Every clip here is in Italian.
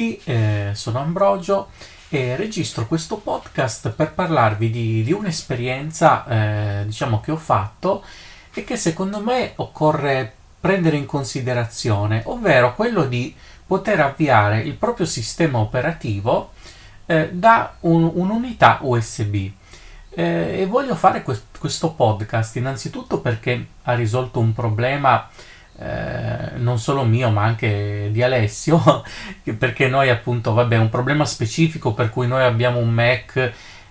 tutti, eh, sono Ambrogio e registro questo podcast per parlarvi di, di un'esperienza eh, diciamo che ho fatto e che secondo me occorre prendere in considerazione, ovvero quello di poter avviare il proprio sistema operativo eh, da un, un'unità USB. Eh, e voglio fare quest- questo podcast innanzitutto perché ha risolto un problema eh, non solo mio ma anche di Alessio perché noi appunto vabbè un problema specifico per cui noi abbiamo un Mac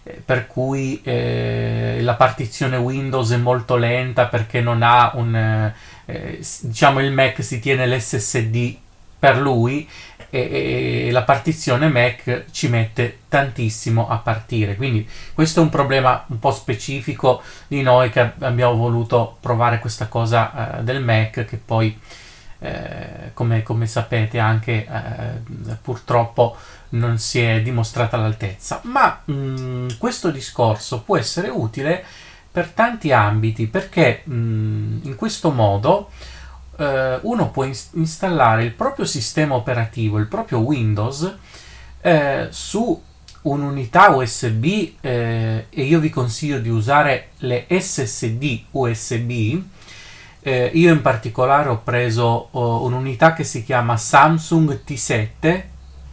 eh, per cui eh, la partizione Windows è molto lenta perché non ha un eh, diciamo il Mac si tiene l'SSD per lui e, e, la partizione Mac ci mette tantissimo a partire. Quindi questo è un problema un po' specifico di noi che abbiamo voluto provare questa cosa eh, del Mac che poi eh, come, come, sapete anche eh, purtroppo non si è dimostrata all'altezza. Ma mh, mm, questo discorso può essere utile per tanti ambiti perché mh, mm, in questo modo eh, uno può ins- installare il proprio sistema operativo, il proprio Windows, eh, su un'unità USB eh, e io vi consiglio di usare le SSD USB. Eh, io in particolare ho preso oh, un'unità che si chiama Samsung T7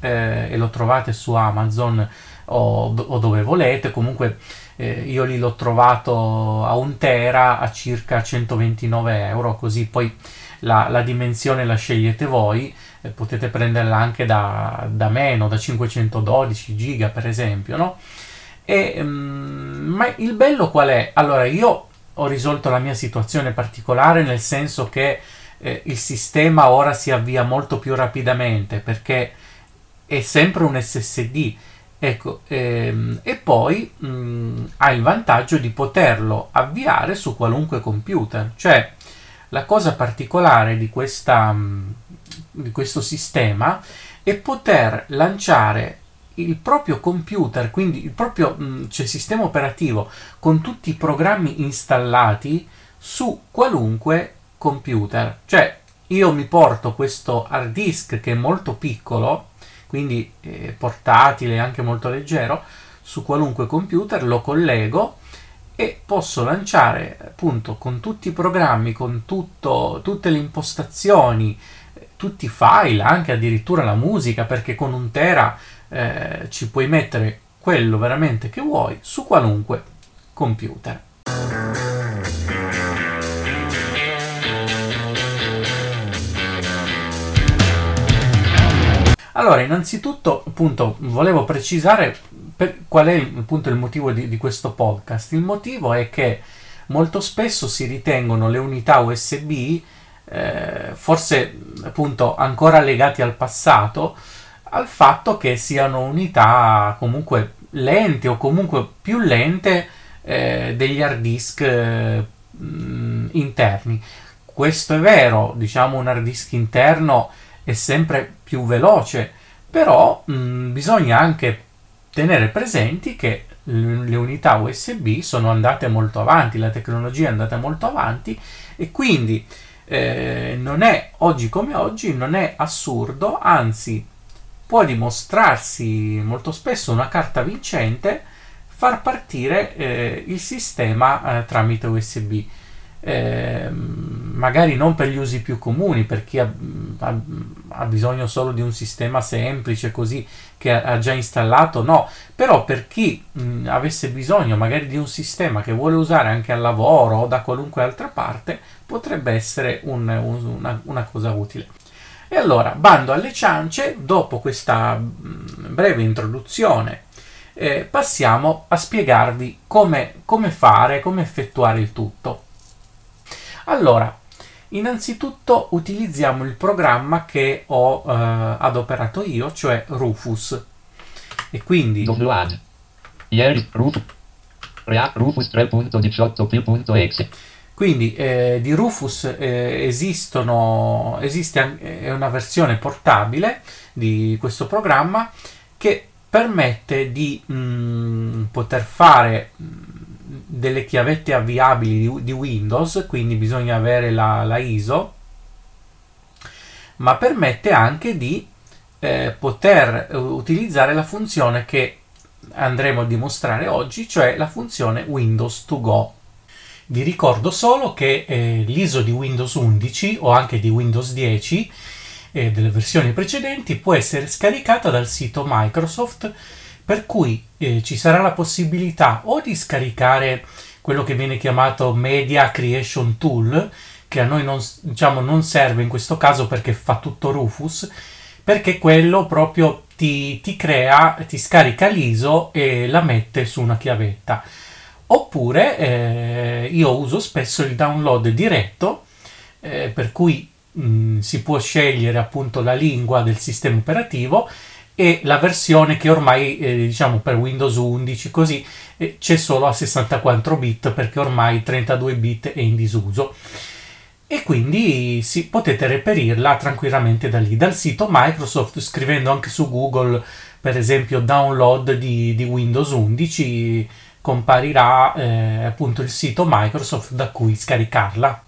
eh, e lo trovate su Amazon o, o dove volete. Comunque eh, io lì l'ho trovato a un tera a circa 129 euro, così poi la, la dimensione la scegliete voi, eh, potete prenderla anche da, da, meno, da 512 giga per esempio, no? E, um, ma il bello qual è? Allora, io ho risolto la mia situazione particolare nel senso che eh, il sistema ora si avvia molto più rapidamente perché è sempre un SSD. Ecco, ehm, e poi mh, ha il vantaggio di poterlo avviare su qualunque computer, cioè la cosa particolare di, questa, mm, di questo sistema è poter lanciare il proprio computer, quindi il proprio mm, cioè, sistema operativo con tutti i programmi installati su qualunque computer. Cioè, io mi porto questo hard disk che è molto piccolo, quindi eh, portatile anche molto leggero, su qualunque computer, lo collego e posso lanciare appunto con tutti i programmi, con tutto, tutte le impostazioni, tutti i file, anche addirittura la musica, perché con un tera eh, ci puoi mettere quello veramente che vuoi su qualunque computer. Allora, innanzitutto, appunto, volevo precisare per, qual è appunto il motivo di, di questo podcast? Il motivo è che molto spesso si ritengono le unità USB, eh, forse appunto ancora legati al passato, al fatto che siano unità comunque lente o comunque più lente eh, degli hard disk eh, interni. Questo è vero, diciamo un hard disk interno è sempre più veloce, però mh, bisogna anche tenere presenti che le unità USB sono andate molto avanti, la tecnologia è andata molto avanti e quindi eh, non è oggi come oggi, non è assurdo, anzi può dimostrarsi molto spesso una carta vincente far partire eh, il sistema eh, tramite USB. Eh, magari non per gli usi più comuni, per chi ha, ha, ha, bisogno solo di un sistema semplice così che ha, già installato, no, però per chi mh, avesse bisogno magari di un sistema che vuole usare anche al lavoro o da qualunque altra parte, potrebbe essere un, un, una, una cosa utile. E allora, bando alle ciance, dopo questa breve introduzione, eh, passiamo a spiegarvi come, come fare, come effettuare il tutto. Allora, innanzitutto utilizziamo il programma che ho eh, adoperato io, cioè Rufus. E quindi... Ieri Rufus. Rufus 3.18p.exe. Quindi eh, di Rufus eh, esistono, esiste è una versione portabile di questo programma che permette di mh, mm, poter fare mh, mm, delle chiavette avviabili di, Windows, quindi bisogna avere la, la, ISO, ma permette anche di eh, poter eh, utilizzare la funzione che andremo a dimostrare oggi, cioè la funzione Windows to Go. Vi ricordo solo che eh, l'ISO di Windows 11 o anche di Windows 10 e delle versioni precedenti può essere scaricata dal sito Microsoft, per cui eh, ci sarà la possibilità o di scaricare quello che viene chiamato Media Creation Tool, che a noi non, diciamo, non serve in questo caso perché fa tutto Rufus, perché quello proprio ti, ti crea, ti scarica l'ISO e la mette su una chiavetta. Oppure eh, io uso spesso il download diretto, eh, per cui mh, mm, si può scegliere appunto la lingua del sistema operativo e la versione che ormai eh, diciamo per Windows 11 così eh, c'è solo a 64 bit perché ormai 32 bit è in disuso e quindi sì, potete reperirla tranquillamente da lì, dal sito Microsoft, scrivendo anche su Google, per esempio, download di, di Windows 11, comparirà eh, appunto il sito Microsoft da cui scaricarla.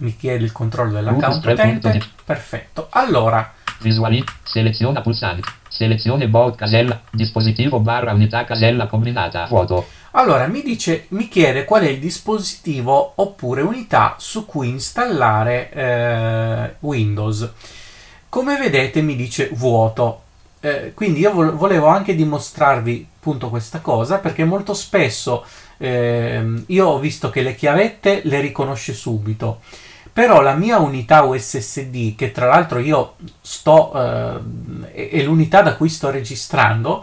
Mi chiede il controllo dell'account utente. Perfetto. Allora. Visuali, seleziona pulsante, selezione board casella, dispositivo barra unità casella combinata, vuoto. Allora, mi dice, mi chiede qual è il dispositivo oppure unità su cui installare eh, Windows. Come vedete mi dice vuoto. Eh, quindi io volevo anche dimostrarvi appunto questa cosa perché molto spesso eh, io ho visto che le chiavette le riconosce subito però la mia unità USSD che tra l'altro io sto eh, è l'unità da cui sto registrando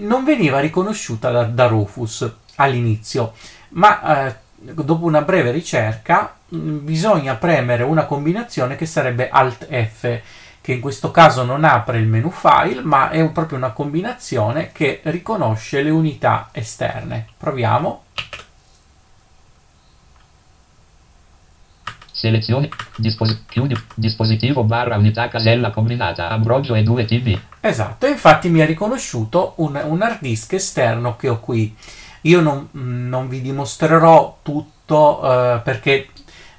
non veniva riconosciuta da, da Rufus all'inizio, ma eh, dopo una breve ricerca mm, bisogna premere una combinazione che sarebbe Alt F, che in questo caso non apre il menu file, ma è proprio una combinazione che riconosce le unità esterne. Proviamo. Selezione disposi- dispositivo barra unità casella combinata Ambrogio e 2 TV. Esatto, infatti mi ha riconosciuto un, un hard disk esterno che ho qui. Io non, non vi dimostrerò tutto eh, perché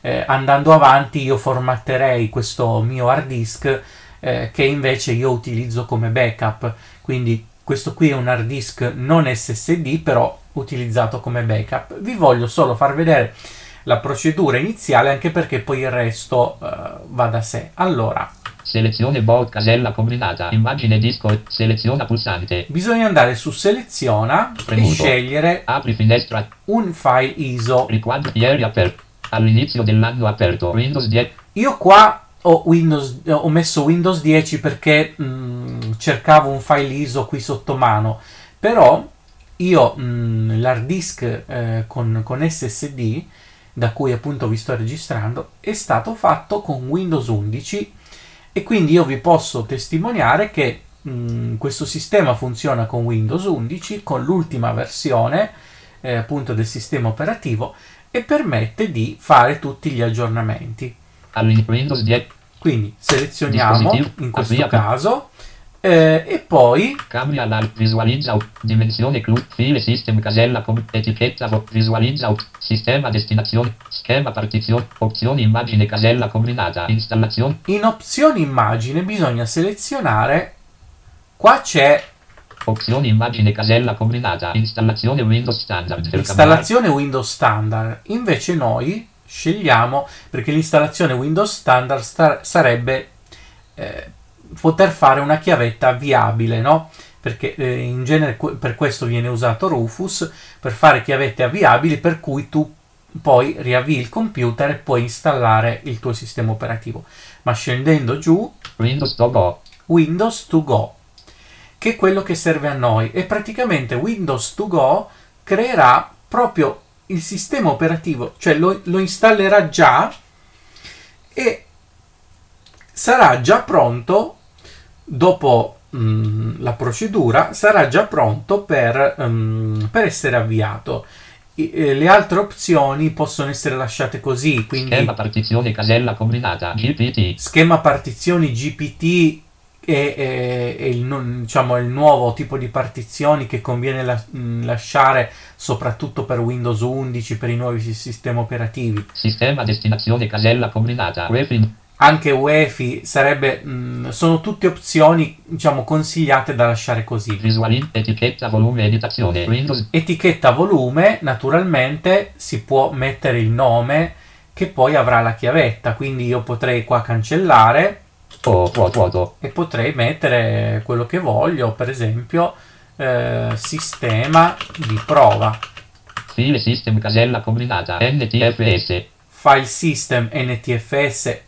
eh, andando avanti io formatterei questo mio hard disk eh, che invece io utilizzo come backup. Quindi questo qui è un hard disk non SSD però utilizzato come backup. Vi voglio solo far vedere la procedura iniziale anche perché poi il resto uh, va da sé. Allora, Selezione board casella combinata. Immagine disco. Seleziona pulsante. Bisogna andare su seleziona Premuto. e scegliere Apri finestra. un file ISO. Riquadro ieri aperto. All'inizio dell'anno aperto. Windows 10. Io qua ho, Windows, ho messo Windows 10 perché mh, mm, cercavo un file ISO qui sotto mano. Però io mh, mm, l'hard disk eh, con, con SSD da cui appunto vi sto registrando è stato fatto con Windows 11 e quindi io vi posso testimoniare che mh, questo sistema funziona con Windows 11 con l'ultima versione eh, appunto del sistema operativo e permette di fare tutti gli aggiornamenti. Windows 10. Quindi selezioniamo in questo caso eh, e poi? Cambia la visualizza dimensione club file system casella com etichetta visualizza sistema destinazione schema partizione opzioni immagine casella combinata installazione. In opzioni immagine bisogna selezionare qua c'è opzioni immagine casella combinata installazione Windows standard installazione Windows standard. Invece noi scegliamo perché l'installazione Windows standard sta- sarebbe eh, poter fare una chiavetta avviabile, no? Perché eh, in genere per questo viene usato Rufus, per fare chiavette avviabili per cui tu poi riavvii il computer e puoi installare il tuo sistema operativo. Ma scendendo giù, Windows to go. Windows to go, che è quello che serve a noi. E praticamente Windows to go creerà proprio il sistema operativo, cioè lo, lo installerà già e sarà già pronto dopo mh, mm, la procedura sarà già pronto per, um, per essere avviato. I, eh, le altre opzioni possono essere lasciate così. Quindi schema partizione casella combinata GPT. Schema partizioni GPT è, è, è il, diciamo, il, nuovo tipo di partizioni che conviene la, lasciare soprattutto per Windows 11, per i nuovi sistemi operativi. Sistema destinazione casella combinata. UEFI. Anche UEFI sarebbe, mh, sono tutte opzioni diciamo, consigliate da lasciare così. Visual etichetta volume editazione. Windows. Etichetta volume, naturalmente si può mettere il nome che poi avrà la chiavetta, quindi io potrei qua cancellare Oh, vuoto, vuoto. E potrei mettere quello che voglio, per esempio eh, sistema di prova. File system casella combinata NTFS. File system NTFS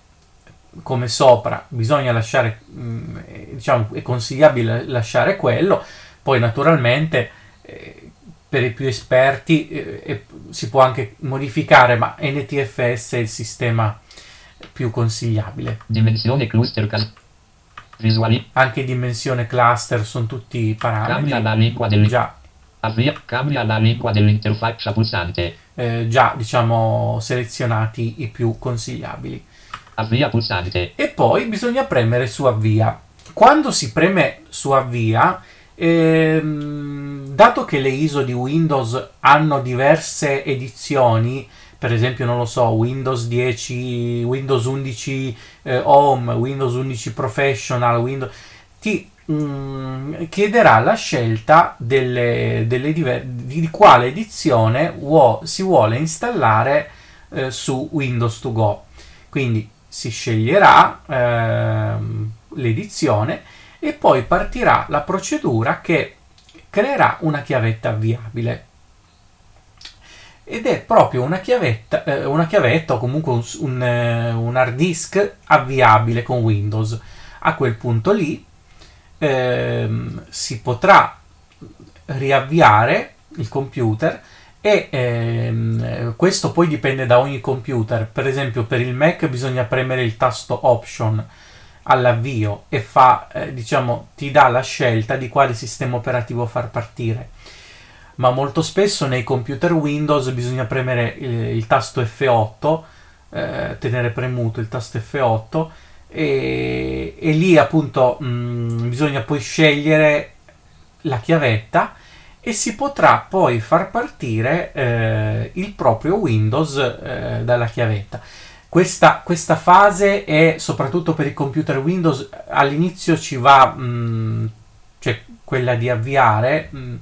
come sopra, bisogna lasciare, mm, diciamo, è consigliabile lasciare quello. Poi naturalmente eh, per i più esperti eh, si può anche modificare, ma NTFS è il sistema più consigliabile. Dimensione cluster cas- visuali. Anche dimensione cluster sono tutti parametri. Cambia la lingua del già. Avvia, cambia la lingua dell'interfaccia pulsante. Eh, già diciamo selezionati i più consigliabili. Avvia pulsante. E poi bisogna premere su avvia. Quando si preme su avvia, ehm, dato che le ISO di Windows hanno diverse edizioni, per esempio, non lo so, Windows 10, Windows 11 eh, Home, Windows 11 Professional, Windows, ti mh, mm, chiederà la scelta delle, delle diver- di quale edizione uo- si vuole installare eh, su Windows to Go. Quindi si sceglierà eh, l'edizione e poi partirà la procedura che creerà una chiavetta avviabile ed è proprio una chiavetta, eh, una chiavetta o comunque un, un, eh, un, hard disk avviabile con Windows. A quel punto lì ehm, si potrà riavviare il computer e ehm, questo poi dipende da ogni computer. Per esempio per il Mac bisogna premere il tasto Option all'avvio e fa, eh, diciamo, ti dà la scelta di quale sistema operativo far partire ma molto spesso nei computer Windows bisogna premere il, il tasto F8, eh, tenere premuto il tasto F8 e, e lì appunto mh, mm, bisogna poi scegliere la chiavetta e si potrà poi far partire eh, il proprio Windows eh, dalla chiavetta. Questa, questa, fase è soprattutto per i computer Windows all'inizio ci va, mh, mm, cioè quella di avviare. Mh, mm,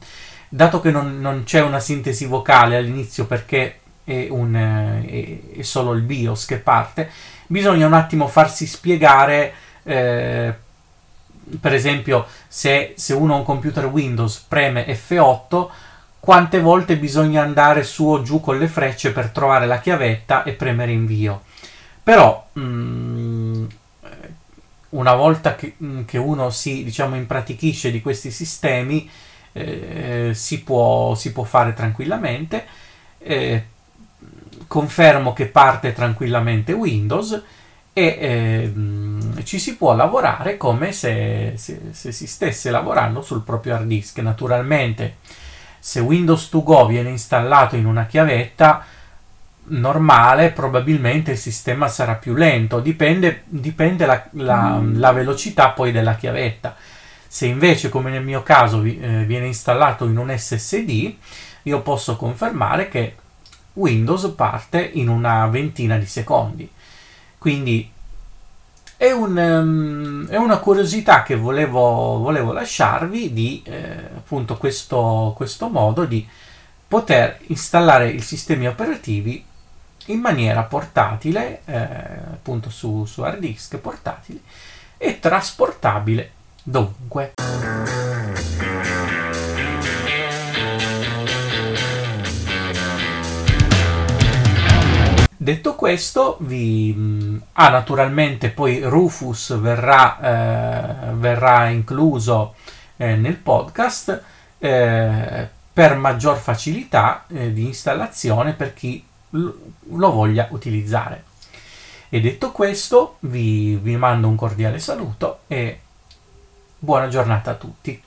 dato che non, non c'è una sintesi vocale all'inizio perché è, un, è, è, solo il BIOS che parte, bisogna un attimo farsi spiegare, eh, per esempio, se, se uno ha un computer Windows preme F8, quante volte bisogna andare su o giù con le frecce per trovare la chiavetta e premere invio. Però, mh, mm, una volta che, che, uno si, diciamo, impratichisce di questi sistemi, eh, si, può, si, può, fare tranquillamente. Eh, confermo che parte tranquillamente Windows e eh, ci si può lavorare come se, se, se, si stesse lavorando sul proprio hard disk. Naturalmente, se Windows 2 Go viene installato in una chiavetta normale, probabilmente il sistema sarà più lento. Dipende, dipende la, la, la velocità poi della chiavetta. Se invece, come nel mio caso, eh, viene installato in un SSD, io posso confermare che Windows parte in una ventina di secondi. Quindi è, un, um, è una curiosità che volevo, volevo lasciarvi di eh, appunto questo, questo modo di poter installare i sistemi operativi in maniera portatile, eh, appunto su, su hard disk portatili e trasportabile Dunque. Detto questo, vi... Mm, ah, naturalmente poi Rufus verrà, eh, verrà incluso eh, nel podcast eh, per maggior facilità eh, di installazione per chi lo voglia utilizzare. E detto questo, vi, vi mando un cordiale saluto e Buona giornata a tutti.